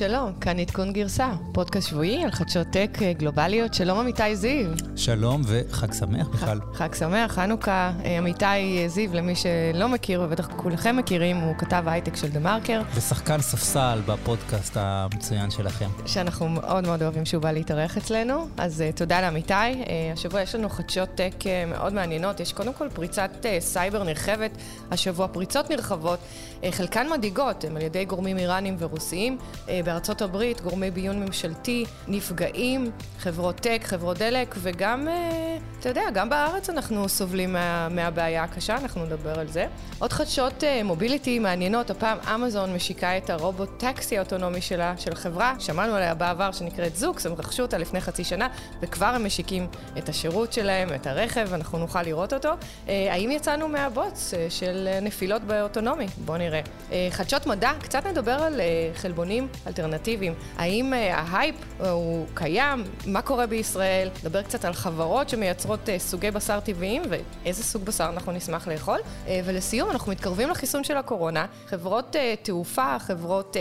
שלום, כאן עדכון גרסה, פודקאסט שבועי על חדשות טק אה, גלובליות. שלום אמיתי זיו. שלום וחג שמח בכלל. חג שמח, חנוכה. אה, אמיתי אה, זיו, למי שלא מכיר, ובטח כולכם מכירים, הוא כתב הייטק של דה מרקר. ושחקן ספסל בפודקאסט המצוין שלכם. שאנחנו מאוד מאוד אוהבים שהוא בא להתארח אצלנו, אז תודה לאמיתי. השבוע יש לנו חדשות טק מאוד מעניינות. יש קודם כל פריצת סייבר נרחבת, השבוע פריצות נרחבות, חלקן מדאיגות, הן על ידי גורמים איראנים ורוסיים. בארצות הברית, גורמי ביון ממשלתי נפגעים, חברות טק, חברות דלק, וגם, אה, אתה יודע, גם בארץ אנחנו סובלים מה, מהבעיה הקשה, אנחנו נדבר על זה. עוד חדשות אה, מוביליטי מעניינות, הפעם אמזון משיקה את הרובוט טקסי האוטונומי שלה, של החברה, שמענו עליה בעבר שנקראת זוקס, הם רכשו אותה לפני חצי שנה, וכבר הם משיקים את השירות שלהם, את הרכב, אנחנו נוכל לראות אותו. אה, האם יצאנו מהבוץ של נפילות באוטונומי? בואו נראה. חדשות מדע, קצת נדבר על חלבונים אלטרנטיביים. האם אה, ההייפ אה, הוא קיים? מה קורה בישראל? נדבר קצת על חברות שמייצרות אה, סוגי בשר טבעיים ואיזה סוג בשר אנחנו נשמח לאכול. אה, ולסיום, אנחנו מתקרבים לחיסון של הקורונה. חברות אה, תעופה, חברות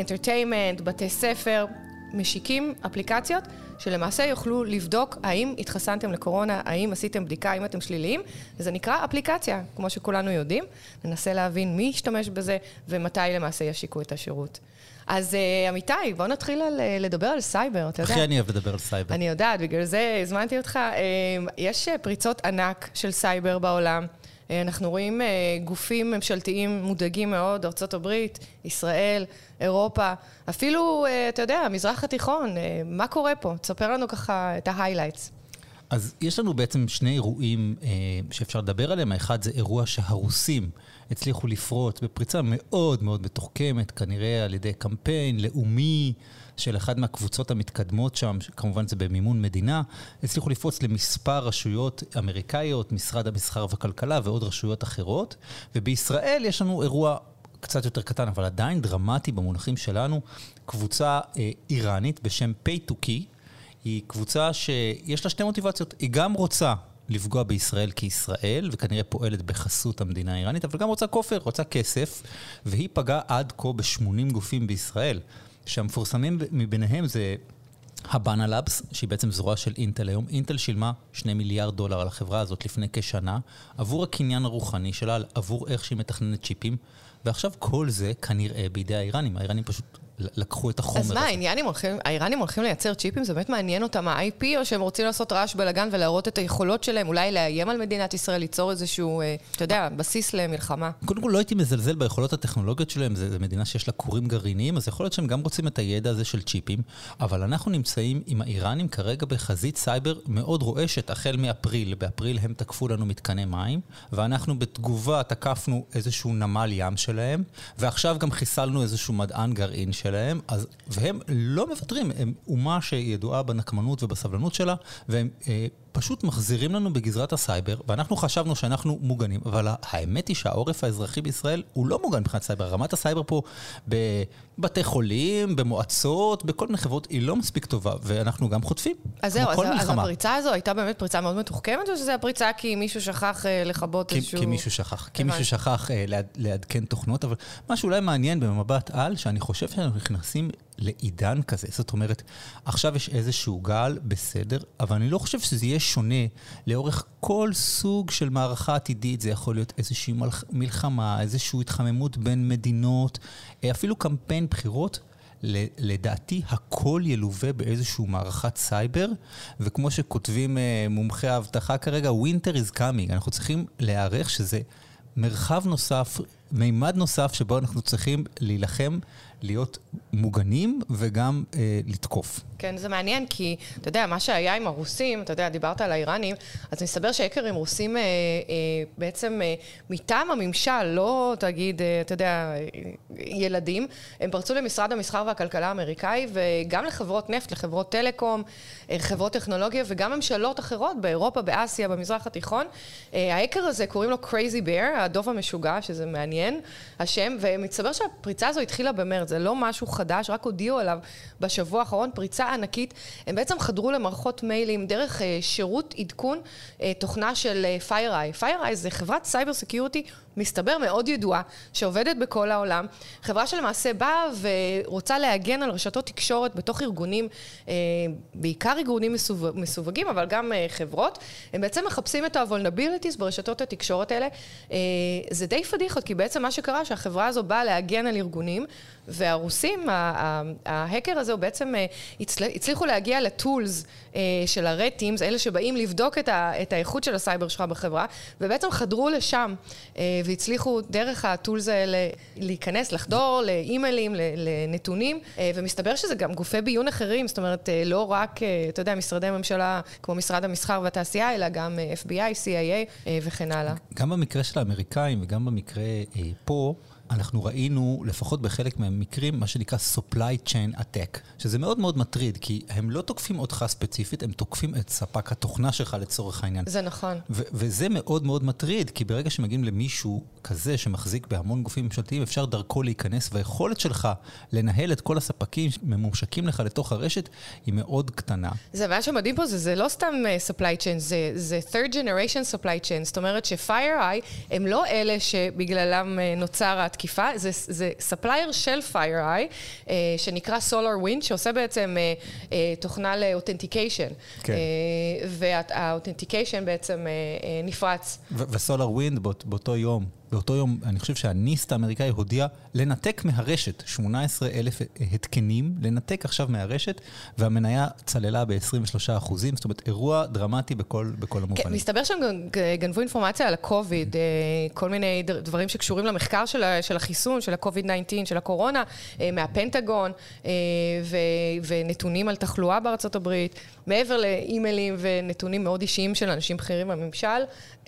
entertainment, בתי ספר, משיקים אפליקציות שלמעשה יוכלו לבדוק האם התחסנתם לקורונה, האם עשיתם בדיקה, האם אתם שליליים. וזה נקרא אפליקציה, כמו שכולנו יודעים. ננסה להבין מי ישתמש בזה ומתי למעשה ישיקו את השירות. אז אה, אמיתי, בוא נתחיל על, אה, לדבר על סייבר, אתה יודע. הכי אני אוהב לדבר על סייבר. אני יודעת, בגלל זה הזמנתי אותך. אה, יש פריצות ענק של סייבר בעולם. אנחנו רואים גופים ממשלתיים מודאגים מאוד, ארה"ב, ישראל, אירופה, אפילו, אתה יודע, המזרח התיכון. מה קורה פה? תספר לנו ככה את ההיילייטס. אז יש לנו בעצם שני אירועים אה, שאפשר לדבר עליהם. האחד זה אירוע שהרוסים הצליחו לפרוץ בפריצה מאוד מאוד מתוחכמת, כנראה על ידי קמפיין לאומי של אחת מהקבוצות המתקדמות שם, כמובן זה במימון מדינה, הצליחו לפרוץ למספר רשויות אמריקאיות, משרד המסחר והכלכלה ועוד רשויות אחרות. ובישראל יש לנו אירוע קצת יותר קטן, אבל עדיין דרמטי במונחים שלנו, קבוצה אה, איראנית בשם Key. היא קבוצה שיש לה שתי מוטיבציות. היא גם רוצה לפגוע בישראל כישראל, וכנראה פועלת בחסות המדינה האיראנית, אבל גם רוצה כופר, רוצה כסף, והיא פגעה עד כה ב-80 גופים בישראל, שהמפורסמים מביניהם זה הבאנה לאבס, שהיא בעצם זרוע של אינטל היום. אינטל שילמה 2 מיליארד דולר על החברה הזאת לפני כשנה, עבור הקניין הרוחני שלה, עבור איך שהיא מתכננת צ'יפים, ועכשיו כל זה כנראה בידי האיראנים. האיראנים פשוט לקחו את החומר הזה. אז מה, האיראנים הולכים, האיראנים הולכים לייצר צ'יפים? זה באמת מעניין אותם ה-IP, או שהם רוצים לעשות רעש בלאגן ולהראות את היכולות שלהם, אולי לאיים על מדינת ישראל, ליצור איזשהו, אה, אתה יודע, בסיס למלחמה? קודם כל, לא הייתי מזלזל ביכולות הטכנולוגיות שלהם, זו מדינה שיש לה כורים גרעיניים, אז יכול להיות שהם גם רוצים את הידע הזה של צ'יפים, אבל אנחנו נמצאים עם האיראנים כרגע בחזית סייבר מאוד רועשת, החל מאפריל. באפריל הם תקפו לנו מתקני מים, ואנחנו בתגובה תקפנו איזשהו נמל ים שלהם, ועכשיו גם חיסלנו איזשהו מדען גרעין שלהם, אז, והם לא מוותרים, הם אומה שידועה בנקמנות ובסבלנות שלה, והם אה, פשוט מחזירים לנו בגזרת הסייבר, ואנחנו חשבנו שאנחנו מוגנים, אבל האמת היא שהעורף האזרחי בישראל הוא לא מוגן מבחינת סייבר. רמת הסייבר פה בבתי חולים, במועצות, בכל מיני חברות, היא לא מספיק טובה, ואנחנו גם חוטפים. אז זהו, אז, אז הפריצה הזו הייתה באמת פריצה מאוד מתוחכמת, או שזה הפריצה כי מישהו שכח אה, לכבות איזשהו... כי מישהו שכח. כי מישהו שכח אה, לעד, לעדכן תוכנות, אבל מה שאולי מעניין במבט על, שאני חושב שאנחנו נכנסים לעידן כזה. זאת אומרת, עכשיו יש איזשהו גל, בסדר, אבל אני לא חושב שזה יהיה שונה לאורך כל סוג של מערכה עתידית. זה יכול להיות איזושהי מלחמה, איזושהי התחממות בין מדינות, אה, אפילו קמפיין בחירות. לדעתי הכל ילווה באיזושהי מערכת סייבר, וכמו שכותבים אה, מומחי האבטחה כרגע, winter is coming. אנחנו צריכים להיערך שזה מרחב נוסף, מימד נוסף שבו אנחנו צריכים להילחם להיות מוגנים וגם אה, לתקוף. כן, זה מעניין, כי אתה יודע, מה שהיה עם הרוסים, אתה יודע, דיברת על האיראנים, אז מסתבר שהאקרים רוסים אה, אה, בעצם אה, מטעם הממשל, לא תגיד, אה, אתה יודע, ילדים, הם פרצו למשרד המסחר והכלכלה האמריקאי, וגם לחברות נפט, לחברות טלקום, אה, חברות טכנולוגיה, וגם ממשלות אחרות באירופה, באסיה, במזרח התיכון. אה, הזה, קוראים לו Crazy Bear, הדוב המשוגע, שזה מעניין, השם, ומסתבר שהפריצה הזו התחילה במרץ. זה לא משהו חדש, רק הודיעו עליו בשבוע האחרון, פריצה ענקית. הם בעצם חדרו למערכות מיילים דרך uh, שירות עדכון uh, תוכנה של uh, FireEye. FireEye זה חברת סייבר סקיורטי מסתבר מאוד ידועה, שעובדת בכל העולם. חברה שלמעשה באה ורוצה להגן על רשתות תקשורת בתוך ארגונים, אה, בעיקר ארגונים מסווג, מסווגים, אבל גם אה, חברות. הם בעצם מחפשים את ה-vulnerabilities ברשתות התקשורת האלה. אה, זה די פדיחות, כי בעצם מה שקרה, שהחברה הזו באה להגן על ארגונים, והרוסים, ההקר הזה, הוא בעצם הצליחו להגיע לטולס של הרטימס, אלה שבאים לבדוק את האיכות של הסייבר שלך בחברה, ובעצם חדרו לשם. והצליחו דרך ה tools האלה להיכנס, לחדור לאימיילים, לנתונים, אה, ומסתבר שזה גם גופי ביון אחרים, זאת אומרת, אה, לא רק, אה, אתה יודע, משרדי ממשלה כמו משרד המסחר והתעשייה, אלא גם FBI, CIA וכן הלאה. גם במקרה של האמריקאים וגם במקרה פה, אנחנו ראינו, לפחות בחלק מהמקרים, מה שנקרא supply chain attack, שזה מאוד מאוד מטריד, כי הם לא תוקפים אותך ספציפית, הם תוקפים את ספק התוכנה שלך לצורך העניין. זה נכון. וזה מאוד מאוד מטריד, כי ברגע שמגיעים למישהו כזה שמחזיק בהמון גופים ממשלתיים, אפשר דרכו להיכנס, והיכולת שלך לנהל את כל הספקים ממומשקים לך לתוך הרשת, היא מאוד קטנה. זה, מה שמדהים פה זה, זה לא סתם uh, supply chain, זה, זה third generation supply chain, זאת אומרת ש-FireEye הם לא אלה שבגללם uh, נוצר התקיפה, זה, זה ספלייר של FireEye, uh, שנקרא SolarWind, שעושה בעצם uh, uh, תוכנה לאותנטיקיישן. כן. Uh, והאותנטיקיישן בעצם uh, uh, נפרץ. ו-SolarWind באות, באותו יום. באותו יום, אני חושב שהניסט האמריקאי הודיע לנתק מהרשת 18 אלף התקנים, לנתק עכשיו מהרשת, והמניה צללה ב-23 אחוזים, זאת אומרת, אירוע דרמטי בכל, בכל המובנים. כן, מסתבר שהם גנבו אינפורמציה על הקוביד, אה, כל מיני דברים שקשורים למחקר של, של החיסון, של ה-COVID-19, של הקורונה, אה, מהפנטגון, אה, ו, ונתונים על תחלואה בארצות הברית, מעבר לאימיילים ונתונים מאוד אישיים של אנשים בכירים בממשל.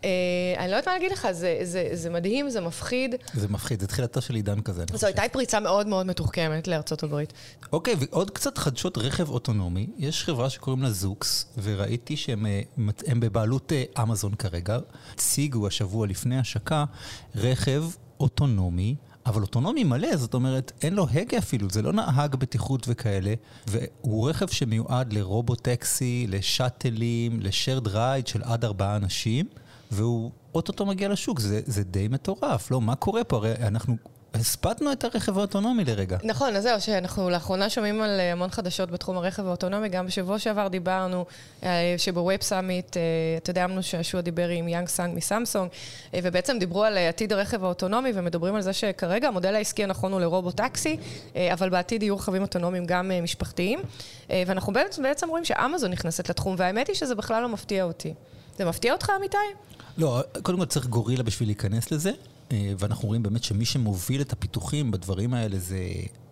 אה, אני לא יודעת מה להגיד לך, זה, זה, זה מדהים, זה מפחיד. זה מפחיד, זה תחילתו של עידן כזה. זו הייתה פריצה מאוד מאוד מתוחכמת לארצות הברית. אוקיי, ועוד קצת חדשות רכב אוטונומי. יש חברה שקוראים לה זוקס, וראיתי שהם אה, בבעלות אה, אמזון כרגע. הציגו השבוע לפני השקה רכב אוטונומי. אבל אוטונומי מלא, זאת אומרת, אין לו הגה אפילו, זה לא נהג בטיחות וכאלה, והוא רכב שמיועד לרובוטקסי, לשאטלים, לשרד רייד של עד ארבעה אנשים. והוא אוטוטו מגיע לשוק, זה, זה די מטורף, לא? מה קורה פה? הרי אנחנו הספדנו את הרכב האוטונומי לרגע. נכון, אז זהו, שאנחנו לאחרונה שומעים על אה, המון חדשות בתחום הרכב האוטונומי. גם בשבוע שעבר דיברנו אה, שב Web Summit, אה, אתה יודע, אמנון שעשוע דיבר עם יאנג סון מסמסונג, ובעצם דיברו על עתיד הרכב האוטונומי, ומדברים על זה שכרגע המודל העסקי הנכון הוא לרובוטקסי, אבל בעתיד יהיו רכבים אוטונומיים גם משפחתיים. ואנחנו בעצם רואים שאמזון נכנסת לתחום, והאמת היא שזה בכלל לא מפתיע אותי. זה מפתיע אותך, אמיתי? לא, קודם כל צריך גורילה בשביל להיכנס לזה, ואנחנו רואים באמת שמי שמוביל את הפיתוחים בדברים האלה זה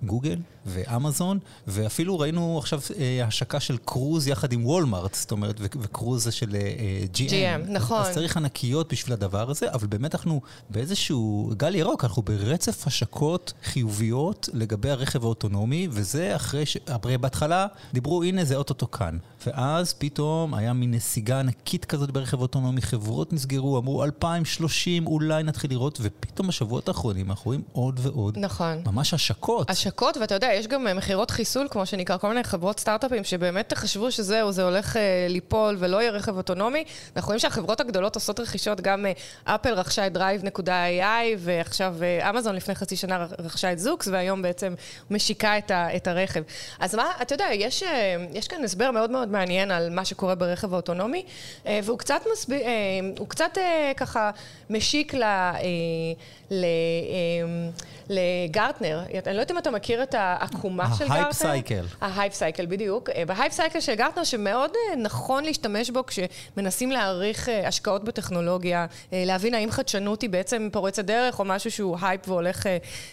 גוגל ואמזון, ואפילו ראינו עכשיו אה, השקה של קרוז יחד עם וולמארט, זאת אומרת, וקרוז זה של אה, GM. GM, נכון. אז צריך ענקיות בשביל הדבר הזה, אבל באמת אנחנו באיזשהו גל ירוק, אנחנו ברצף השקות חיוביות לגבי הרכב האוטונומי, וזה אחרי ש... הרי בהתחלה דיברו, הנה זה אוטוטו כאן. ואז פתאום היה מין נסיגה ענקית כזאת ברכב אוטונומי, חברות נסגרו, אמרו 2030 אולי נתחיל לראות, ופתאום בשבועות האחרונים אנחנו רואים עוד ועוד. נכון. ממש השקות. השקות, ואתה יודע, יש גם אה, מכירות חיסול, כמו שנקרא, כל מיני חברות סטארט-אפים שבאמת חשבו שזהו, זה הולך אה, ליפול ולא יהיה רכב אוטונומי. אנחנו רואים שהחברות הגדולות עושות רכישות, גם אה, אפל רכשה את Drive.ai, ועכשיו אמזון לפני חצי שנה רכשה את זוקס, והיום בעצם משיקה את, ה, את הרכב. אז מה, אתה יודע, יש, יש כאן הסבר מאוד מאוד מעניין על מה שקורה ברכב האוטונומי, והוא קצת מסביר, אה, קצת ככה משיק ל... ל לגרטנר. אני לא יודעת אם אתה מכיר את העקומה של גרטנר. ה hype cycle. ה hype cycle, בדיוק. אה, ב hype cycle של גרטנר, שמאוד אה, נכון להשתמש בו כשמנסים להעריך אה, השקעות בטכנולוגיה, להבין האם חדשנות היא בעצם פורצת דרך, או משהו שהוא הייפ והולך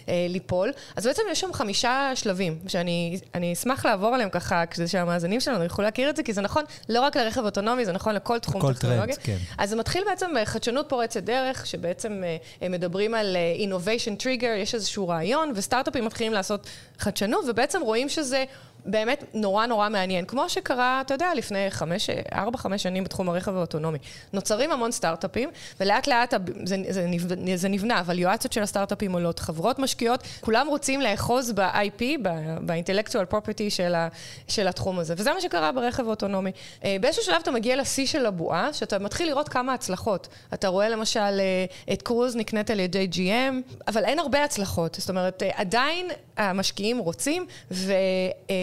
ליפול. אז בעצם יש שם חמישה שלבים, שאני אשמח לעבור עליהם ככה, כדי שהמאזינים שלנו יוכלו להכיר את זה, כי זה נכון לא רק לרכב אוטונומי, זה נכון לכל תחום טכנולוגיה. כן. אז זה מתחיל בעצם בחדשנות פורצת דרך, שבעצם מדברים על innovation trigger, יש איזשהו רעיון, וסטארט-אפים מתחילים לעשות חדשנות, ובעצם רואים שזה באמת נורא נורא מעניין. כמו שקרה, אתה יודע, לפני חמש, ארבע, חמש שנים בתחום הרכב האוטונומי. נוצרים המון סטארט-אפים, ולאט לאט זה, זה, נבנה, זה נבנה, אבל יועצות של הסטארט-אפים עולות, חברות משקיעות, כולם רוצים לאחוז ב-IP, ב-intellectual property של, ה, של התחום הזה. וזה מה שקרה ברכב האוטונומי. אה, באיזשהו שלב אתה מגיע לשיא של הבועה, שאתה מתחיל לראות כמה הצלחות. אתה רואה למשל אה, את קרוז נקנית על ידי GM, אבל אין הרבה הצלחות. זאת אומרת, אה, עדיין המשקיעים רוצים,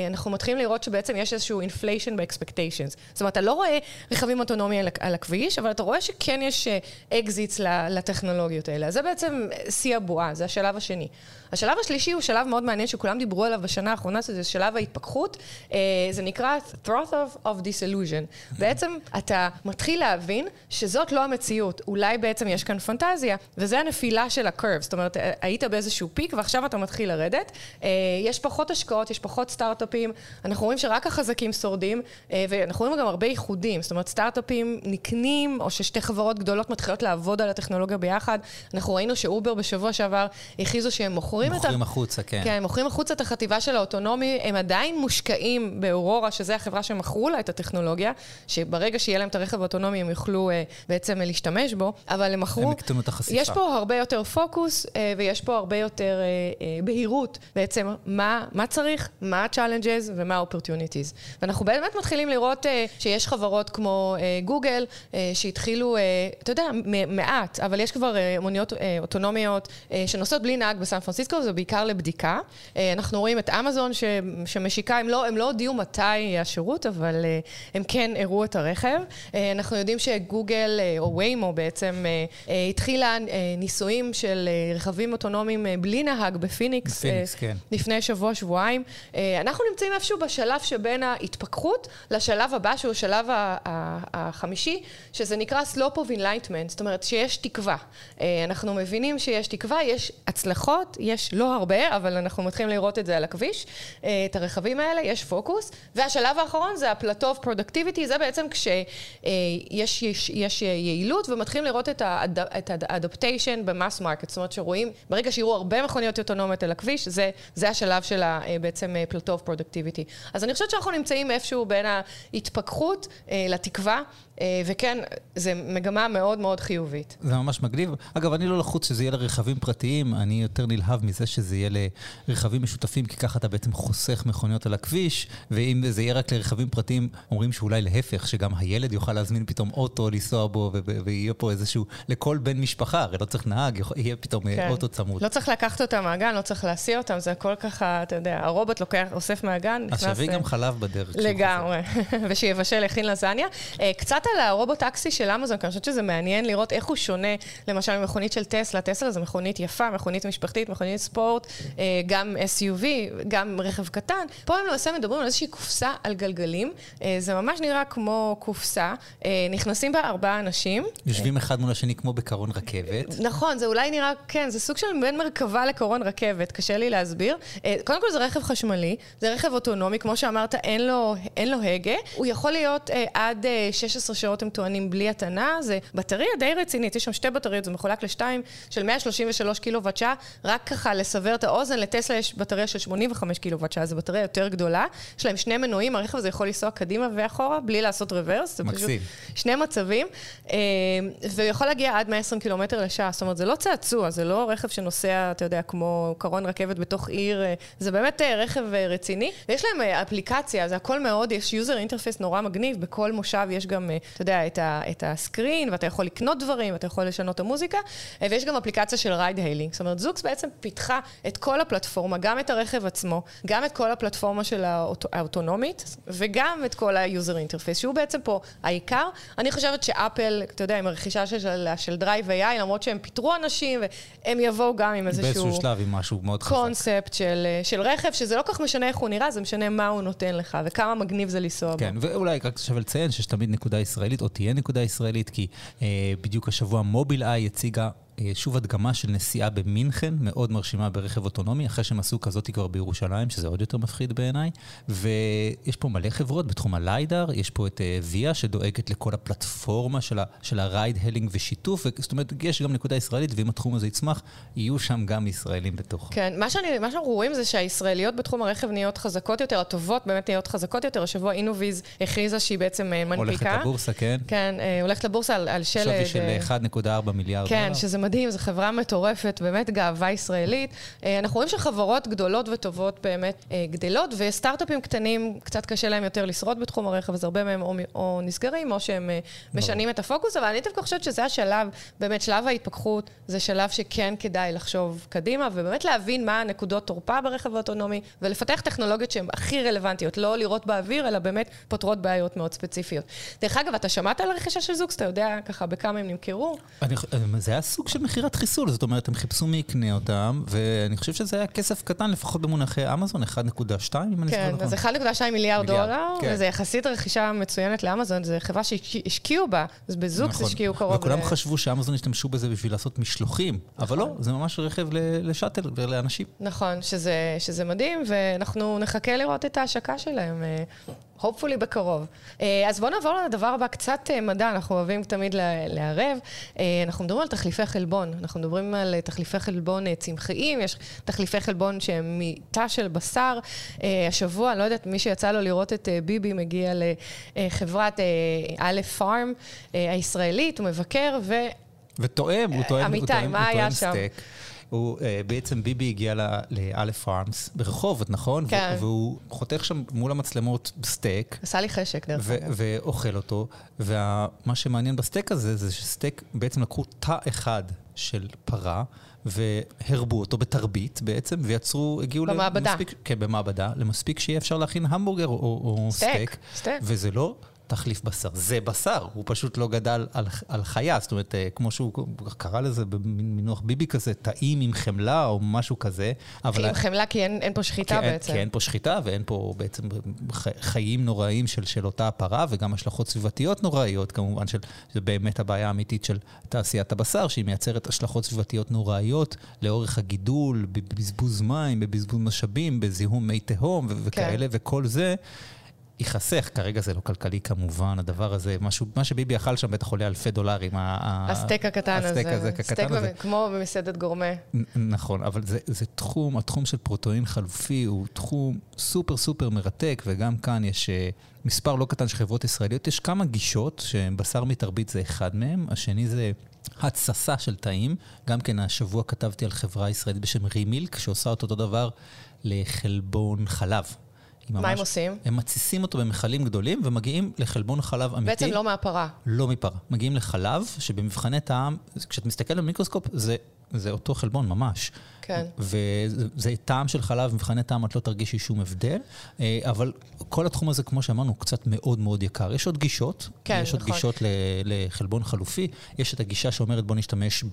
ואנחנו מתחילים לראות שבעצם יש איזשהו inflation ב-expectations. זאת אומרת, אתה לא רואה רכבים אוטונומיים על הכביש, אבל אתה רואה שכן יש exits לטכנולוגיות האלה. זה בעצם שיא הבועה, זה השלב השני. השלב השלישי הוא שלב מאוד מעניין שכולם דיברו עליו בשנה האחרונה, זה שלב ההתפכחות. אה, זה נקרא trough of, of disillusion. בעצם אתה מתחיל להבין שזאת לא המציאות. אולי בעצם יש כאן פנטזיה, וזה הנפילה של ה curve. זאת אומרת, אה, היית באיזשהו peak ועכשיו אתה מתחיל לרדת. אה, יש פחות השקעות, יש פחות סטארט-אפים. אנחנו רואים שרק החזקים שורדים, ואנחנו רואים גם הרבה ייחודים. זאת אומרת, סטארט-אפים נקנים, או ששתי חברות גדולות מתחילות לעבוד על הטכנולוגיה ביחד. אנחנו ראינו שאובר בשבוע שעבר הכריזו שהם מוכרים מוכרים את ה... מוכרים החוצה, כן. כן, מוכרים החוצה את החטיבה של האוטונומי, הם עדיין מושקעים באורורה, שזו החברה שמכרו לה את הטכנולוגיה, שברגע שיהיה להם את הרכב האוטונומי הם יוכלו uh, בעצם להשתמש בו, אבל הם מכרו... הם יקטנו את החשיפה. יש פה הרבה יותר פוקוס, uh, ויש פה הרבה יותר uh, uh, בהירות בעצם מה, מה צריך, מה ה-challenges ומה ה-opportunities. ואנחנו באמת מתחילים לראות אה, שיש חברות כמו אה, גוגל, אה, שהתחילו, אה, אתה יודע, מעט, אבל יש כבר אה, מוניות אה, אוטונומיות אה, שנוסעות בלי נהג בסן פרנסיסקו. סיסקו זה בעיקר לבדיקה. אה, אנחנו רואים את אמזון ש, שמשיקה, הם לא, הם לא הודיעו מתי השירות, אבל אה, הם כן הראו את הרכב. אה, אנחנו יודעים שגוגל, או ויימו בעצם, התחילה ניסויים של רכבים אוטונומיים בלי נהג בפיניקס. בפיניקס, כן. לפני שבוע, שבועיים. אנחנו נמצאים איפשהו בשלב שבין ההתפכחות לשלב הבא, שהוא השלב החמישי, שזה נקרא slope of enlightenment, זאת אומרת שיש תקווה. אנחנו מבינים שיש תקווה, יש הצלחות, יש... יש לא הרבה, אבל אנחנו מתחילים לראות את זה על הכביש, אה, את הרכבים האלה, יש פוקוס. והשלב האחרון זה ה plateau of, זה בעצם כשיש יש, יש יעילות ומתחילים לראות את ה-adaptation ב mass market, זאת אומרת שרואים, ברגע שיראו הרבה מכוניות אוטונומיות על הכביש, זה, זה השלב של ה, אה, בעצם plateau of productivity. אז אני חושבת שאנחנו נמצאים איפשהו בין ההתפכחות אה, לתקווה. אה, וכן, זו מגמה מאוד מאוד חיובית. זה ממש מגניב. אגב, אני לא לחוץ שזה יהיה לרכבים פרטיים, אני יותר נלהב מזה שזה יהיה לרכבים משותפים, כי ככה אתה בעצם חוסך מכוניות על הכביש, ואם זה יהיה רק לרכבים פרטיים, אומרים שאולי להפך, שגם הילד יוכל להזמין פתאום אוטו, לנסוע בו, ויהיה פה איזשהו, לכל בן משפחה, הרי לא צריך נהג, יהיה פתאום אה, כן. אוטו צמוד. לא צריך לקחת אותם מהגן, לא צריך להסיע אותם, זה הכל ככה, אתה יודע, הרובוט לוקח, אוסף מהגן, נכנס... אז גם אה, חלב בדרך. לגמרי, ושיבשל, יכין לזניה. קצת על הרובוט-טקסי של אמזון, כי אני חושבת שזה מעניין לראות איך הוא שונה, למשל, ממכונית של טסלה. טסלה זו מכונית יפה, מכונית משפחתית, מכונית ספורט, אה, גם SUV, גם רכב קטן. פה הם למעשה מדברים על איזושהי קופסה על גלגלים. אה, זה ממש נראה כמו קופסה. אה, נכנסים בה ארבעה אנשים. יושבים אחד מול השני כמו בקרון רכבת. נכון, זה אולי נראה, כן, זה סוג של בין מרכבה לקרון רכבת, קשה לי להסביר. קודם כל זה רכב חשמלי, זה רכב אוטונומי, כמו שאמרת, אין לו, אין לו הגה. הוא יכול להיות עד 16 שעות הם טוענים בלי הטענה, זה בטריה די רצינית, יש שם שתי בטריות, זה מחולק לשתיים, של 133 קילוואט שעה, רק ככה לסבר את האוזן, לטסלה יש בטריה של 85 קילוואט שעה, זו בטריה יותר גדולה, יש להם שני מנועים, הרכב הזה יכול לנסוע קדימה ואחורה, בלי לעשות רוורס, מקסים. שני מצבים, אה, והוא יכול להגיע עד 120 קילומטר לשעה, זאת אומרת, זה לא צעצוע, זה לא רכב שנוסע, אתה יודע, כמו קרון רכבת בתוך עיר, אה, זה באמת אה, רכב רציני, ויש להם אפליקציה, זה הכל מאוד, יש user interface נורא מגניב, בכל מושב יש גם, אתה יודע, את, ה, את ה screen, ואתה יכול לקנות דברים, ואתה יכול לשנות את המוזיקה, אה, ויש גם אפליקציה של ride hailing. זאת אומרת, זוקס בעצם פיתחה את כל הפלטפורמה, גם את הרכב עצמו, גם את כל הפלטפורמה של האוט, האוטונומית, וגם את כל ה user interface, שהוא בעצם פה העיקר. אני חושבת שאפל, אתה יודע, עם הרכישה של, של Drive AI, למרות שהם פיטרו אנשים, והם יבואו גם עם איזשהו... באיזשהו שלב עם משהו מאוד חזק. קונספט של, של רכב, שזה לא כל כך משנה איך הוא נראה, זה משנה מה הוא נותן לך, וכמה מגניב זה לנסוע כן, בו. כן, ואולי רק שווה לציין שיש תמיד נקודה ישראלית, או תהיה נקודה ישראלית, כי אה, בדיוק השבוע מוביל איי הציגה שוב הדגמה של נסיעה במינכן, מאוד מרשימה ברכב אוטונומי, אחרי שהם עשו כזאת כבר בירושלים, שזה עוד יותר מפחיד בעיניי. ויש פה מלא חברות בתחום הליידר, יש פה את ויה שדואגת לכל הפלטפורמה של הרייד, הלינג ושיתוף, זאת אומרת, יש גם נקודה ישראלית, ואם התחום הזה יצמח, יהיו שם גם ישראלים בתוך. כן, מה, שאני, מה שאנחנו רואים זה שהישראליות בתחום הרכב נהיות חזקות יותר, הטובות באמת נהיות חזקות יותר. השבוע אינוויז הכריזה שהיא בעצם מנפיקה. הולכת לבורסה, כן. כן, הולכת לבורסה על, על שלד. שווי של 1.4 מיליארד כן, דולר. מדהים, זו חברה מטורפת, באמת גאווה ישראלית. אנחנו רואים שחברות גדולות וטובות באמת גדלות, וסטארט-אפים קטנים, קצת קשה להם יותר לשרוד בתחום הרכב, אז הרבה מהם או, או נסגרים, או שהם משנים את הפוקוס, אבל אני דווקא חושבת שזה השלב, באמת שלב ההתפכחות, זה שלב שכן כדאי לחשוב קדימה, ובאמת להבין מה הנקודות תורפה ברכב האוטונומי, ולפתח טכנולוגיות שהן הכי רלוונטיות, לא לראות באוויר, אלא באמת פותרות בעיות מאוד ספציפיות. דרך אגב, אתה שמעת על הרכישה של זוקס? אתה יודע ככה בכמה הם נמכרו? אני, זה היה סוג של מכירת חיסול, זאת אומרת, הם חיפשו מי יקנה אותם, ואני חושב שזה היה כסף קטן, לפחות במונחי אמזון, 1.2, אם אני זוכר נכון. כן, אז 1.2 מיליארד דולר, כן. וזה יחסית רכישה מצוינת לאמזון, זו חברה שהשקיעו בה, אז בזוקס נכון. השקיעו קרוב ל... וכולם חשבו שאמזון השתמשו בזה בשביל לעשות משלוחים, נכון. אבל לא, זה ממש רכב לשאטל ולאנשים. נכון, שזה, שזה מדהים, ואנחנו נחכה לראות את ההשקה שלהם. Hopefully בקרוב. אה, אז בואו נעבור לדבר הבא, קצת אה, מדע, אנחנו אוהבים תמיד לערב. אה, אנחנו מדברים על תחליפי חלבון, אנחנו מדברים על תחליפי חלבון צמחיים, יש תחליפי חלבון שהם מתא של בשר. השבוע, אני לא יודעת, מי שיצא לו לראות את ביבי מגיע לחברת א' פארם הישראלית, הוא מבקר ו... וטועם, הוא טועם, אמיתי, מה היה שם? סטייק. הוא, uh, בעצם ביבי הגיע לאלף פארמס ברחובות, נכון? כן. והוא חותך שם מול המצלמות סטייק. עשה לי חשק, דרך אגב. ואוכל אותו. ומה שמעניין בסטייק הזה, זה שסטייק, בעצם לקחו תא אחד של פרה, והרבו אותו בתרבית בעצם, ויצרו, הגיעו במעבדה. למספיק, כן, במעבדה, למספיק שיהיה אפשר להכין המבורגר או, או סטייק. סטייק. סטייק. וזה לא תחליף בשר. זה בשר, הוא פשוט לא גדל על, על חיה, זאת אומרת, אה, כמו שהוא קרא לזה במינוח ביבי כזה, טעים עם חמלה או משהו כזה. אבל... עם חמלה כי אין, אין פה שחיטה כי בעצם. כי אין פה שחיטה ואין פה בעצם חיים נוראים של, של אותה הפרה, וגם השלכות סביבתיות נוראיות, כמובן, של, זה באמת הבעיה האמיתית של תעשיית הבשר, שהיא מייצרת השלכות סביבתיות נוראיות לאורך הגידול, בבזבוז מים, בבזבוז משאבים, בזיהום מי תהום וכאלה, כן. וכל זה. ייחסך, כרגע זה לא כלכלי כמובן, הדבר הזה, משהו, מה שביבי אכל שם בטח עולה אלפי דולרים. הסטייק הקטן הזה. הסטייק הזה, הקטן הזה. כמו במסעדת גורמה. נכון, אבל זה, זה תחום, התחום של פרוטאין חלופי הוא תחום סופר סופר מרתק, וגם כאן יש uh, מספר לא קטן של חברות ישראליות. יש כמה גישות, שבשר מתרבית זה אחד מהם, השני זה... התססה של תאים. גם כן השבוע כתבתי על חברה ישראלית בשם רימילק, שעושה אותו דבר לחלבון חלב. ממש, מה הם עושים? הם מתסיסים אותו במכלים גדולים ומגיעים לחלבון חלב אמיתי. בעצם לא מהפרה. לא מפרה. מגיעים לחלב, שבמבחני טעם, כשאתה מסתכל על מיקרוסקופ, זה, זה אותו חלבון ממש. כן. וזה טעם של חלב, מבחני טעם את לא תרגישי שום הבדל, אה, אבל כל התחום הזה, כמו שאמרנו, הוא קצת מאוד מאוד יקר. יש עוד גישות, כן, יש עוד נכון. גישות לחלבון חלופי. יש את הגישה שאומרת בוא נשתמש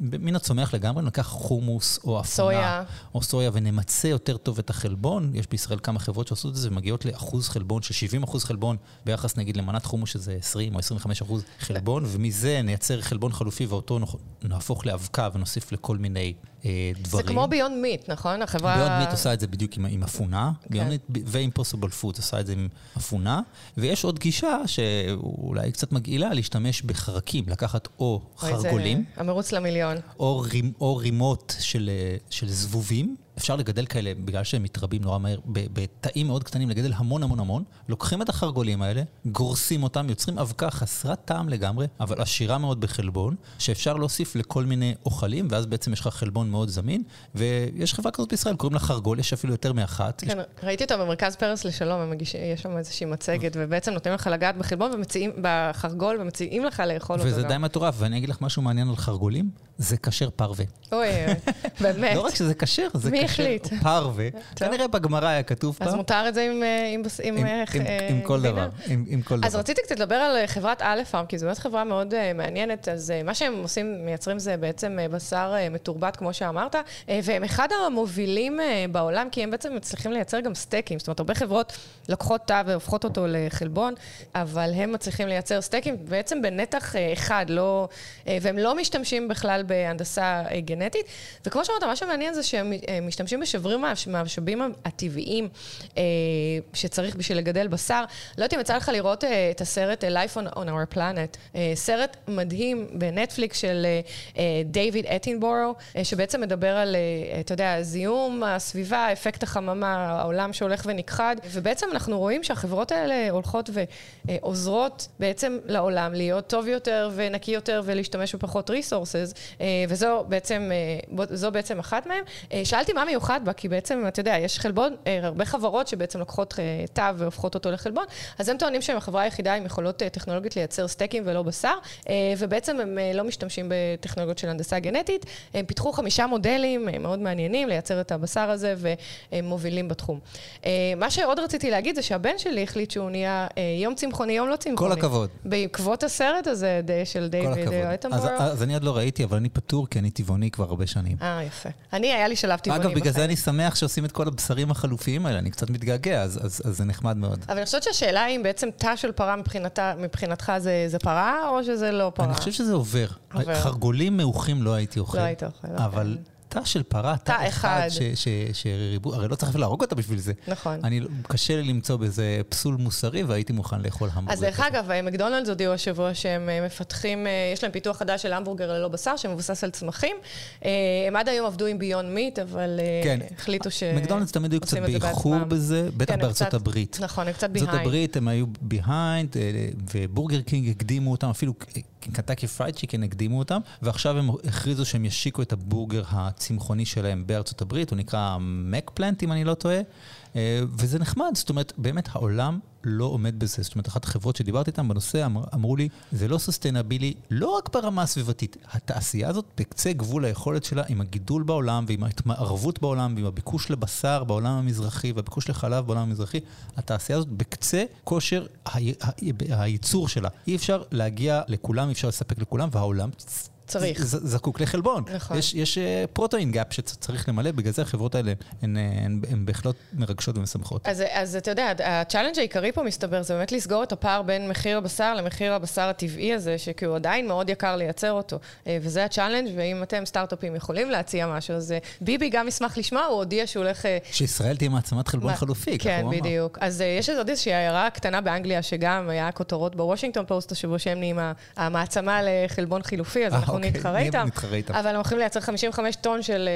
מן הצומח לגמרי, ניקח חומוס או אפונה. סויה. או סויה, ונמצה יותר טוב את החלבון. יש בישראל כמה חברות שעושות את זה, ומגיעות לאחוז חלבון של 70 אחוז חלבון, ביחס נגיד למנת חומוס שזה 20 או 25 אחוז חלבון, ומזה נייצר חלבון חלופי ואותו נהפוך לאבקה ונוסיף לכל מיני דברים. זה כמו Beyond Meat, נכון? החברה... Beyond Meat עושה את זה בדיוק עם, עם אפונה, Beyond Meat ו Impossible Food עושה את זה עם אפונה, ויש עוד גישה שאולי קצת מגעילה, להשתמש בחרקים, לקחת או חרגולים. המרוץ למיליון. או, רימ, או רימות של, של זבובים. אפשר לגדל כאלה, בגלל שהם מתרבים נורא מהר, בתאים מאוד קטנים, לגדל המון המון המון. לוקחים את החרגולים האלה, גורסים אותם, יוצרים אבקה חסרת טעם לגמרי, אבל עשירה מאוד בחלבון, שאפשר להוסיף לכל מיני אוכלים, ואז בעצם יש לך חלבון מאוד זמין. ויש חברה כזאת בישראל, קוראים לה חרגול, יש אפילו יותר מאחת. כן, יש... ראיתי אותה במרכז פרס לשלום, מגיש, יש שם איזושהי מצגת, ובעצם נותנים לך לגעת בחלבון ומציעים, בחרגול, ומציעים לך לאכול אותו. וזה די מטורף, ואני אגיד לך משהו מעניין על חרגולים, זה כשר פרווה. אוי, באמת. לא רק שזה כשר, זה החליט? פרווה. כנראה בגמרא היה כתוב פעם. אז מותר את זה עם, כל דבר. אז. רציתי קצת לדבר על חברת אלפארם, כי זו באמת חברה מאוד מעניינת. אז מה שהם עושים, מייצרים זה בעצם בשר מתורבת, כמו שאמרת, והם אחד המובילים בעולם, כי הם בעצם מצליחים לייצר גם סטייקים. זאת אומרת, הרבה חברות לוקחות תא והופכות אותו לחלבון, אבל הם מצליחים לייצר סטייקים בעצם בנתח אחד, לא, והם לא משתמשים בכלל בהנדסה גנטית. וכמו שאמרת, מה שמעניין זה שהם משתמשים בשברים מהמשאבים הטבעיים שצריך בשביל לגדל בשר. לא יודעת אם יצא לך לראות את הסרט Life on, on Our Planet, סרט מדהים בנטפליקס של דייוויד אטינבורו, שבעצם מדבר על, אתה יודע, זיהום הסביבה, אפקט החממה, העולם שהולך ונכחד, ובעצם אנחנו רואים שהחברות האלה הולכות ועוזרות בעצם לעולם להיות טוב יותר ונקי יותר ולהשתמש בפחות ריסורסס, וזו בעצם, בעצם אחת מהן. שאלתי מה מיוחד בה, כי בעצם, אתה יודע, יש חלבון, הרבה חברות שבעצם לוקחות תו והופכות אותו לחלבון, אז הם טוענים שהם החברה היחידה עם יכולות טכנולוגית לייצר סטייקים ולא בשר, ובעצם הם לא משתמשים בטכנולוגיות של הנדסה גנטית. הם פיתחו חמישה מודלים מאוד מעניינים לייצר את הבשר הזה, והם מובילים בתחום. מה שעוד רציתי להגיד זה שהבן שלי החליט שהוא נהיה יום צמחוני, יום לא צמחוני. כל הכבוד. בעקבות הסרט הזה של דיוויד אטנבורו. אז, אז אני עוד לא ראיתי, אבל אני פטור, כי אני טבעוני כבר הרבה שנים. אה, יפה. אני, היה לי שלב טבעוני. אגב, בגלל זה אני שמח שעושים את כל הבשרים החלופיים האלה, אני קצת מתגעגע, אז, אז, אז זה נחמד מאוד. אבל אני חושבת שהשאלה היא אם בעצם תא של פרה מבחינתה, מבחינתך זה, זה פרה, או שזה לא פרה? אני חושב שזה עובר. עובר. חרגולים מעוכים לא הייתי אוכל. לא היית אוכל. אבל... אוקיי. תא של פרה, תא אחד, שריבו, הרי לא צריך להרוג אותה בשביל זה. נכון. אני, קשה לי למצוא בזה פסול מוסרי, והייתי מוכן לאכול המבורגר. אז דרך אגב, מקדונלדס הודיעו השבוע שהם מפתחים, יש להם פיתוח חדש של המבורגר ללא בשר, שמבוסס על צמחים. הם עד היום עבדו עם ביון מיט, אבל כן. החליטו ש... מקדונלדס תמיד היו קצת באיחור בזה, בטח כן, בארצות קצת, הברית. נכון, הם קצת behind. בארצות הברית הם היו behind, ובורגר קינג הקדימו אותם, אפילו קנטקי פרייד צ'יקן הקדימו אותם, ועכשיו הם הכריזו שהם ישיקו את הבורגר הצמחוני שלהם בארצות הברית, הוא נקרא מקפלנט, אם אני לא טועה, וזה נחמד, זאת אומרת, באמת העולם לא עומד בזה. זאת אומרת, אחת החברות שדיברתי איתן בנושא אמר, אמרו לי, זה לא sustainability, לא רק ברמה הסביבתית, התעשייה הזאת בקצה גבול היכולת שלה עם הגידול בעולם ועם ההתמערבות בעולם ועם הביקוש לבשר בעולם המזרחי והביקוש לחלב בעולם המזרחי, התעשייה הזאת בקצה כושר הייצור שלה. אי אפשר להגיע לכולם, אי אפשר לספק לכולם, והעולם... צריך. זקוק לחלבון. נכון. יש, יש protein gap שצריך למלא, בגלל זה החברות האלה הן, הן בהחלט מרגשות ומשמחות. אז, אז אתה יודע, ה challenge העיקרי פה מסתבר, זה באמת לסגור את הפער בין מחיר הבשר למחיר הבשר הטבעי הזה, שכי הוא עדיין מאוד יקר לייצר אותו. וזה ה challenge, ואם אתם סטארט-אפים יכולים להציע משהו, אז ביבי גם ישמח לשמוע, הוא הודיע שהוא הולך... שישראל תהיה מעצמת חלבון מה... חלופי, כן, ככה הוא אמר. כן, בדיוק. אז יש עוד איזושהי עיירה קטנה באנגליה, שגם היה כותרות בוושינגטון פוסט השבוע שהם נהיים המעצמה לחלבון חילופי, אז אנחנו אוקיי. נתחרה איתם. נתחרה איתם. אבל הם הולכים לייצר 55 טון של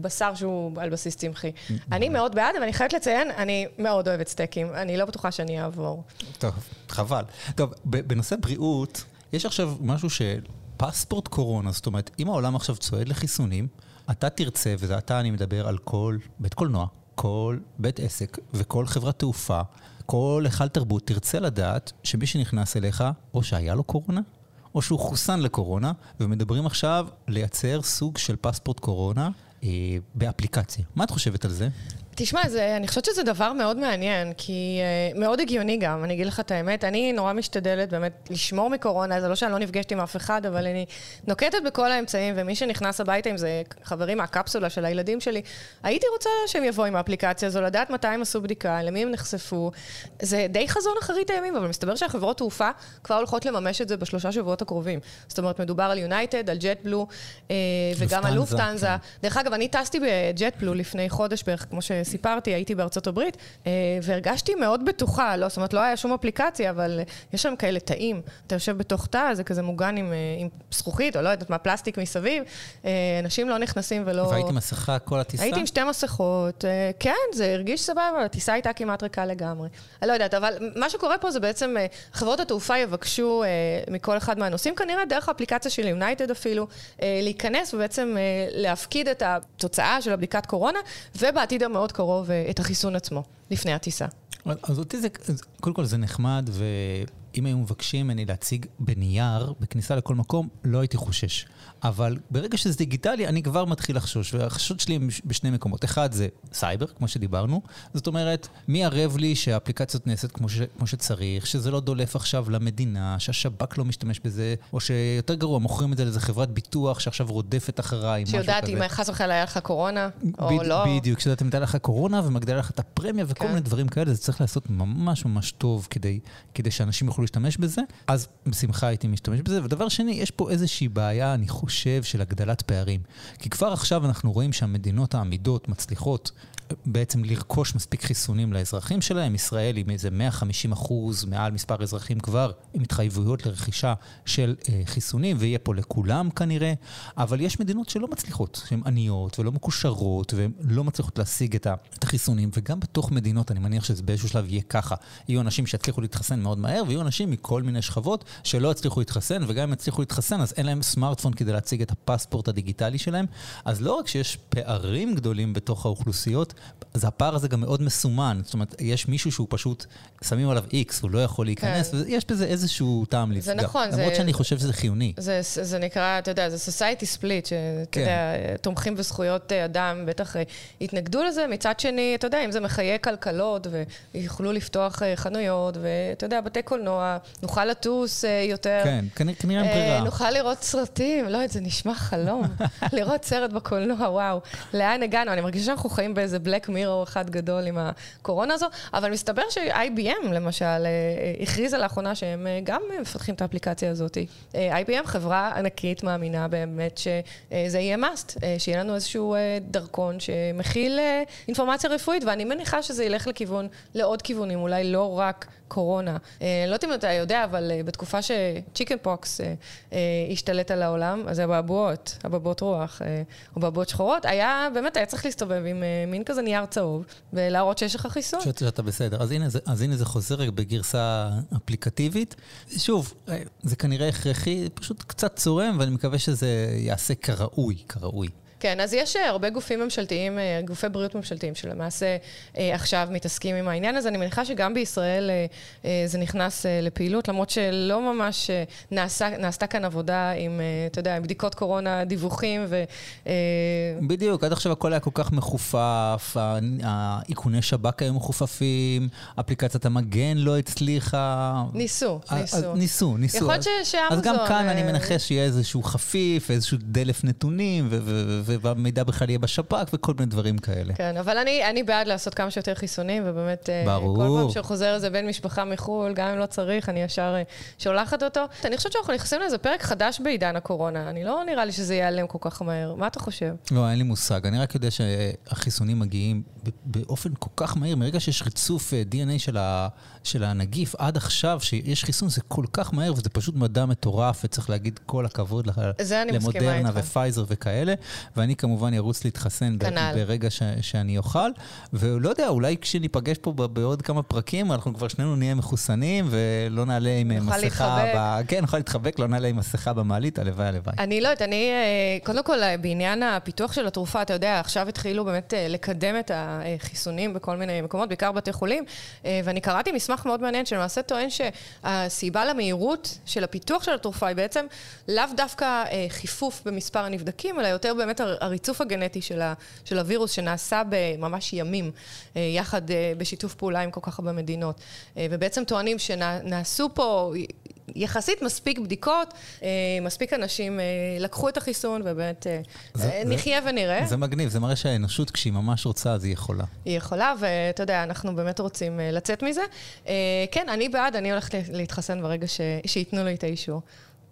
בשר שהוא על בסיס צמחי. אני מאוד בעד, אבל אני חייבת לציין, אני מאוד אוהבת סטייקים. אני לא בטוחה שאני אעבור. טוב, חבל. טוב, בנושא בריאות, יש עכשיו משהו של פספורט קורונה, זאת אומרת, אם העולם עכשיו צועד לחיסונים, אתה תרצה, וזה אתה אני מדבר על כל בית קולנוע, כל בית עסק וכל חברת תעופה, כל היכל תרבות, תרצה לדעת שמי שנכנס אליך, או שהיה לו קורונה, או שהוא חוסן לקורונה, ומדברים עכשיו לייצר סוג של פספורט קורונה אה, באפליקציה. מה את חושבת על זה? תשמע, זה, אני חושבת שזה דבר מאוד מעניין, כי uh, מאוד הגיוני גם, אני אגיד לך את האמת. אני נורא משתדלת באמת לשמור מקורונה, זה לא שאני לא נפגשת עם אף אחד, אבל אני נוקטת בכל האמצעים, ומי שנכנס הביתה עם זה, חברים מהקפסולה של הילדים שלי, הייתי רוצה שהם יבואו עם האפליקציה הזו, לדעת מתי הם עשו בדיקה, למי הם נחשפו. זה די חזון אחרית הימים, אבל מסתבר שהחברות תעופה כבר הולכות לממש את זה בשלושה שבועות הקרובים. זאת אומרת, מדובר על יונייטד, על ג'ט בלו, uh, וגם על לופטנזה. כן. דרך אגב, אני טסתי בג'ט בלו לפני חודש בערך, כמו ש... סיפרתי, הייתי בארצות הברית, אה, והרגשתי מאוד בטוחה, לא, זאת אומרת, לא היה שום אפליקציה, אבל יש שם כאלה תאים. אתה יושב בתוך תא, זה כזה מוגן עם, אה, עם זכוכית, או לא יודעת מה, פלסטיק מסביב. אה, אנשים לא נכנסים ולא... והיית מסכה כל הטיסה? הייתי עם שתי מסכות, כן, זה הרגיש סבבה, הטיסה הייתה כמעט ריקה לגמרי. אני לא יודעת, אבל מה שקורה פה זה בעצם, חברות התעופה יבקשו מכל אחד מהנוסעים, כנראה דרך האפליקציה של יונייטד אפילו, להיכנס ובעצם להפקיד את התוצאה של הבדיקת קורונה, ובעתיד המאוד קרוב את החיסון עצמו, לפני הטיסה. אז אותי זה, קודם כל זה נחמד, אם היו מבקשים ממני להציג בנייר, בכניסה לכל מקום, לא הייתי חושש. אבל ברגע שזה דיגיטלי, אני כבר מתחיל לחשוש, והחששות שלי הם בשני מקומות. אחד זה סייבר, כמו שדיברנו, זאת אומרת, מי ערב לי שהאפליקציות נעשית כמו, ש, כמו שצריך, שזה לא דולף עכשיו למדינה, שהשב"כ לא משתמש בזה, או שיותר גרוע, מוכרים את זה לאיזה חברת ביטוח שעכשיו רודפת אחריי, משהו כזה. שיודעת אם חס וחלילה היה לך קורונה, או בד, לא. בדיוק, שיודעת אם הייתה לך קורונה ומגדילה לך את הפרמיה וכל כן. מיני דברים כאלה, זה צריך לעשות ממש ממש טוב כדי, כדי שאנשים יוכלו להשתמש בזה. אז בשמחה הייתי משתמש בזה. ודבר שני, יש פה איזושהי בעיה, אני חושב, של הגדלת פערים. כי כבר עכשיו אנחנו רואים שהמדינות העמידות מצליחות בעצם לרכוש מספיק חיסונים לאזרחים שלהם. ישראל עם איזה 150 אחוז מעל מספר אזרחים כבר עם התחייבויות לרכישה של אה, חיסונים, ויהיה פה לכולם כנראה, אבל יש מדינות שלא מצליחות, שהן עניות ולא מקושרות, והן לא מצליחות להשיג את החיסונים, וגם בתוך מדינות, אני מניח שזה באיזשהו שלב יהיה ככה. יהיו אנשים שיצליחו להתחסן מאוד מהר, ויהיו אנשים מכל מיני שכבות שלא יצליחו להתחסן, וגם אם יצליחו להתחסן, אז אין להם סמארטפון כדי להציג את הפספורט הדיגיטלי שלהם. אז לא רק שיש פערים גדולים בתוך האוכלוסיות, אז הפער הזה גם מאוד מסומן. זאת אומרת, יש מישהו שהוא פשוט, שמים עליו איקס, הוא לא יכול להיכנס, כן. ויש בזה איזשהו טעם לפגע. זה נכון. למרות זה, שאני חושב שזה חיוני. זה, זה נקרא, אתה יודע, זה society split, שאתה כן. יודע, תומכים בזכויות אה, אדם, בטח אה, יתנגדו לזה. מצד שני, אתה יודע, אם זה מחיי כלכלות, ויוכלו לפתוח אה, חנויות, ואתה יודע, בתי קולנוע, נוכל לטוס יותר. כן, כנראה אין ברירה. נוכל לראות סרטים, לא, זה נשמע חלום. לראות סרט בקולנוע, וואו. לאן הגענו? אני מרגישה שאנחנו חיים באיזה black mirror אחד גדול עם הקורונה הזו, אבל מסתבר ש-IBM למשל אה, אה, הכריזה לאחרונה שהם אה, גם מפתחים את האפליקציה הזאת. IBM חברה ענקית מאמינה באמת שזה יהיה must, שיהיה לנו איזשהו דרכון שמכיל אינפורמציה רפואית, ואני מניחה שזה ילך לכיוון, לעוד כיוונים, אולי לא רק קורונה. לא יודעת אם אתה יודע, אבל בתקופה שצ'יקן פוקס השתלט על העולם, אז הבעבועות, הבעבועות רוח, או בעבועות שחורות, היה, באמת היה צריך להסתובב עם מין כזה נייר צהוב, ולהראות שיש לך חיסון. חושבת שאתה בסדר. אז הנה, זה, אז הנה זה חוזר בגרסה אפליקטיבית. שוב, זה כנראה הכרחי, פשוט קצת צורם, ואני מקווה שזה יעשה כראוי, כראוי. כן, אז יש אה, הרבה גופים ממשלתיים, אה, גופי בריאות ממשלתיים, שלמעשה אה, עכשיו מתעסקים עם העניין הזה. אני מניחה שגם בישראל זה נכנס לפעילות, למרות שלא ממש נעשה, נעשתה כאן עבודה עם, אתה יודע, בדיקות קורונה, דיווחים ו... בדיוק, עד עכשיו הכל היה כל כך מחופף, האיכוני שב"כ היו מחופפים, אפליקציית המגן לא הצליחה. ניסו, ניסו. ניסו, ניסו. יכול להיות שאמזון... אז גם כאן אני מנחש שיהיה איזשהו חפיף, איזשהו דלף נתונים, ו... והמידע בכלל יהיה בשב"כ וכל מיני דברים כאלה. כן, אבל אני, אני בעד לעשות כמה שיותר חיסונים, ובאמת, ברור. כל פעם שחוזר איזה בן משפחה מחו"ל, גם אם לא צריך, אני ישר שולחת אותו. אני חושבת שאנחנו נכנסים לאיזה פרק חדש בעידן הקורונה. אני לא נראה לי שזה ייעלם כל כך מהר. מה אתה חושב? לא, אין לי מושג. אני רק יודע שהחיסונים מגיעים באופן כל כך מהיר. מרגע שיש ריצוף DNA של, ה, של הנגיף, עד עכשיו שיש חיסון, זה כל כך מהר, וזה פשוט מדע מטורף, וצריך להגיד כל הכבוד למודרנה ופייזר וכאלה. ואני כמובן ארוץ להתחסן כנל. ברגע ש, שאני אוכל. ולא יודע, אולי כשניפגש פה בעוד כמה פרקים, אנחנו כבר שנינו נהיה מחוסנים, ולא נעלה עם מסכה... ב... כן, נוכל להתחבק, לא נעלה עם מסכה במעלית, הלוואי, הלוואי. אני לא יודעת, אני, אה, קודם כל, אה, בעניין הפיתוח של התרופה, אתה יודע, עכשיו התחילו באמת אה, לקדם את החיסונים בכל מיני מקומות, בעיקר בתי חולים, ואני קראתי מסמך מאוד מעניין, שלמעשה טוען שהסיבה למהירות של הפיתוח של התרופה היא בעצם לאו דווקא חיפוף במספר הנבדקים, אלא יותר באמת הריצוף הגנטי של, ה, של הווירוס שנעשה בממש ימים, אה, יחד אה, בשיתוף פעולה עם כל כך הרבה מדינות. אה, ובעצם טוענים שנעשו פה יחסית מספיק בדיקות, מספיק אנשים לקחו את החיסון, ובאמת זה, נחיה זה, ונראה. זה מגניב, זה מראה שהאנושות, כשהיא ממש רוצה, אז היא יכולה. היא יכולה, ואתה יודע, אנחנו באמת רוצים לצאת מזה. כן, אני בעד, אני הולכת להתחסן ברגע ש... שייתנו לי את האישור.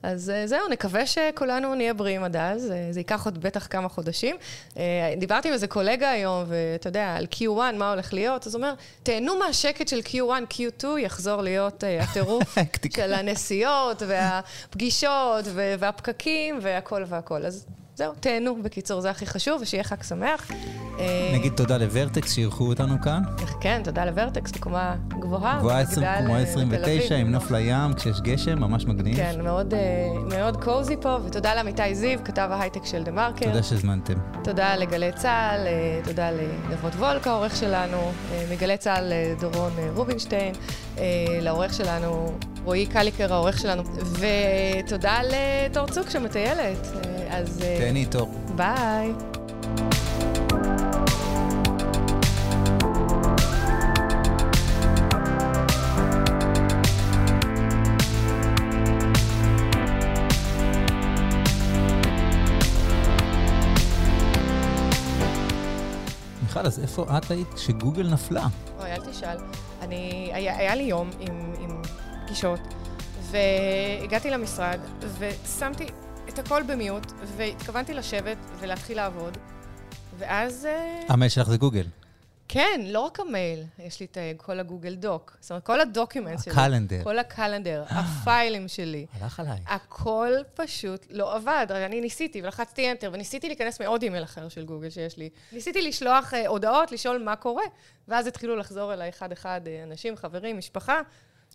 אז אה, זהו, נקווה שכולנו נהיה בריאים עד אז, אה, זה ייקח עוד בטח כמה חודשים. אה, דיברתי עם איזה קולגה היום, ואתה יודע, על Q1, מה הולך להיות, אז הוא אומר, תהנו מהשקט של Q1, Q2 יחזור להיות הטירוף של הנסיעות, והפגישות, והפקקים, והכל והכל. אז זהו, תהנו, בקיצור, זה הכי חשוב, ושיהיה חג שמח. נגיד תודה לוורטקס שאירחו אותנו כאן. כן, תודה לוורטקס, בקומה גבוהה. גבוהה 29, עם נוף לים, כשיש גשם, ממש מגניב. כן, מאוד, מאוד קוזי פה, ותודה לעמיתי זיו, כתב ההייטק של דה מרקר. תודה שהזמנתם. תודה לגלי צה"ל, תודה לנבות וולק, העורך שלנו, מגלי צה"ל דורון רובינשטיין, לעורך שלנו רועי קליקר, העורך שלנו, ותודה לתור צוק שמטיילת. אז... תהני, תור. ביי. מיכל, אז איפה את היית כשגוגל נפלה? אוי, אל תשאל. אני, היה, היה לי יום עם, עם פגישות, והגעתי למשרד, ושמתי את הכל ב mute, והתכוונתי לשבת ולהתחיל לעבוד, ואז... אה, המייל שלך זה גוגל. כן, לא רק המייל, יש לי את אה, כל ה Google Doc. זאת אומרת, כל ה document שלי. ה calendar. כל ה calendar, ה files שלי. הלך עליי. הכל פשוט לא עבד. אני ניסיתי ולחצתי Enter, וניסיתי להיכנס מעוד אימייל אחר של גוגל שיש לי. ניסיתי לשלוח הודעות, לשאול מה קורה, ואז התחילו לחזור אליי אחד-אחד אנשים, חברים, משפחה,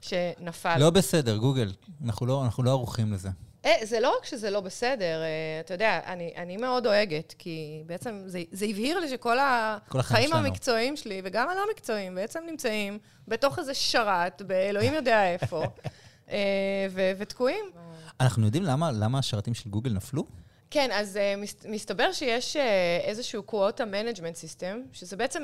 שנפל. לא בסדר, גוגל. אנחנו לא, אנחנו לא ערוכים לזה. אה, זה לא רק שזה לא בסדר, אה, אתה יודע, אני, אני מאוד דואגת, כי בעצם זה, זה הבהיר לי שכל החיים המקצועיים שלי, וגם הלא מקצועיים, בעצם נמצאים בתוך איזה שרת, באלוהים יודע איפה, אה, ו- ותקועים. אנחנו יודעים למה, למה השרתים של גוגל נפלו? כן, אז uh, מסתבר שיש uh, איזשהו quota management system, שזה בעצם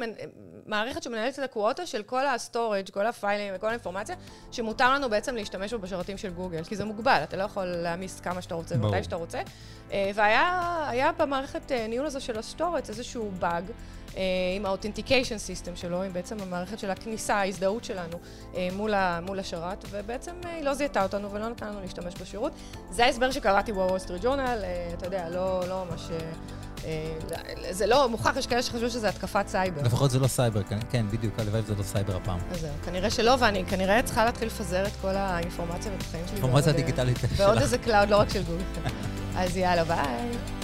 מערכת שמנהלת את ה quota של כל ה storage, כל ה files וכל האינפורמציה, שמותר לנו בעצם להשתמש בו בשרתים של גוגל, כי זה מוגבל, אתה לא יכול להעמיס כמה שאתה רוצה ומתי שאתה רוצה. אה, והיה במערכת אה, ניהול הזו של ה storage איזשהו באג. אה, עם ה authentication system שלו, עם בעצם המערכת של הכניסה, ההזדהות שלנו אה, מול, ה, מול השרת, ובעצם אה, היא לא זיהתה אותנו ולא נתנה לנו להשתמש בשירות. זה ההסבר שקראתי בוול סטריט ג'ורנל, אתה יודע, לא, לא ממש... זה לא מוכח, יש כאלה שחשבו שזה התקפת סייבר. לפחות זה לא סייבר, כן, כן בדיוק, הלוואי שזה לא סייבר הפעם. אז זהו, כנראה שלא, ואני כנראה צריכה להתחיל לפזר את כל האינפורמציה ואת החיים שלי. אינפורמציה דיגיטלית שלך. ועוד איזה cloud, לא רק של גוגל. אז יאללה, ביי.